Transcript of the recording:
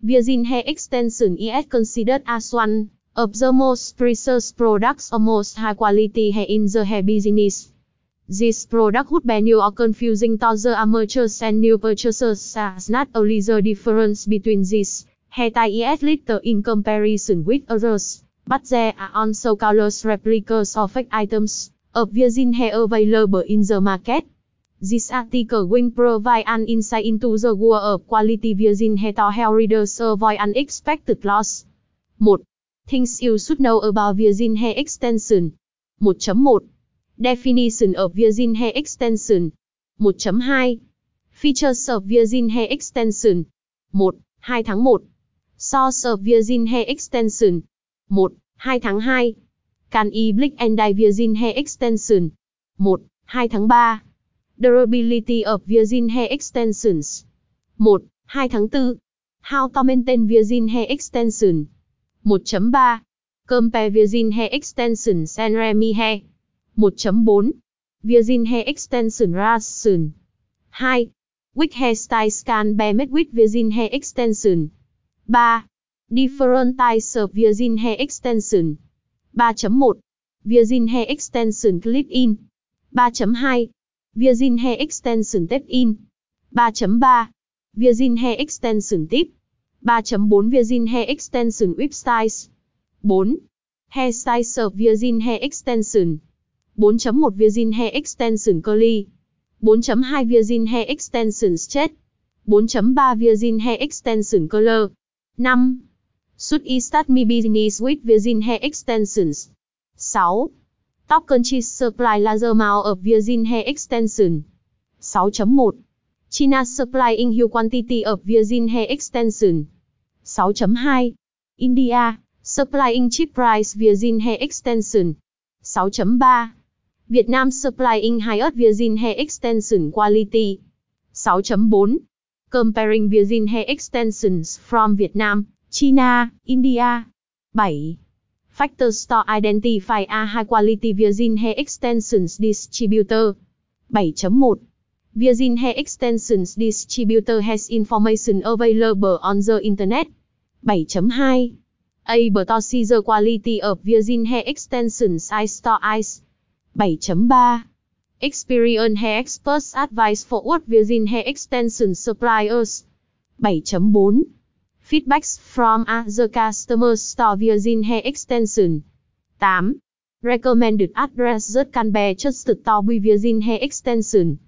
Virgin Hair Extension is considered as one of the most precious products or most high quality hair in the hair business. This product would be new or confusing to the amateurs and new purchasers as not only the difference between this hair tie is little in comparison with others, but there are also countless replicas of fake items of virgin hair available in the market. This article will provide an insight into the world of quality virgin hair to help readers avoid unexpected loss. 1. Things you should know about virgin hair extension. 1.1 Definition of virgin hair extension. 1.2 Features of virgin hair extension. 1. 2 tháng 1. Source of virgin hair extension. 1. 2 tháng 2. Can e Blick and Dye virgin hair extension. 1. 2 tháng 3. Durability of virgin hair extensions. 1. 2 tháng 4. How to maintain virgin hair extension. 1.3. Compare virgin hair extensions and Remy hair. 1.4. Virgin hair extension ration. 2. Which hairstyle can be made with virgin hair extension? 3. Different types of virgin hair extension. 3.1. Virgin hair extension clip-in. 3.2. Virgin hair extension tape-in. 3.3. Virgin hair extension tip. 3.4 Virgin hair extension whip styles. 4. Hairstyles of virgin hair extension. 4.1 Virgin Hair Extension Curly 4.2 Virgin Hair Extension Straight 4.3 Virgin Hair Extension Color 5. Should I start my business with Virgin Hair Extensions? 6. Top countries supply Laser Mount of Virgin Hair Extension. 6.1 China supplying huge quantity of Virgin Hair Extension. 6.2 India supplying cheap price Virgin Hair Extension. 6.3 Việt Nam Supplying Highest Virgin Hair Extension Quality. 6.4 Comparing Virgin Hair Extensions from Vietnam, China, India. 7. Factor Store identify a high quality Virgin Hair Extensions distributor. 7.1 Virgin Hair Extensions distributor has information available on the internet. 7.2 Able to see the quality of Virgin Hair Extensions I store eyes. 7.3 Experience Hair Experts Advice for What Virgin Hair Extension Suppliers. 7.4 Feedbacks from other customers to Virgin Hair Extension 8. Recommended address can be just to buy Virgin Hair Extension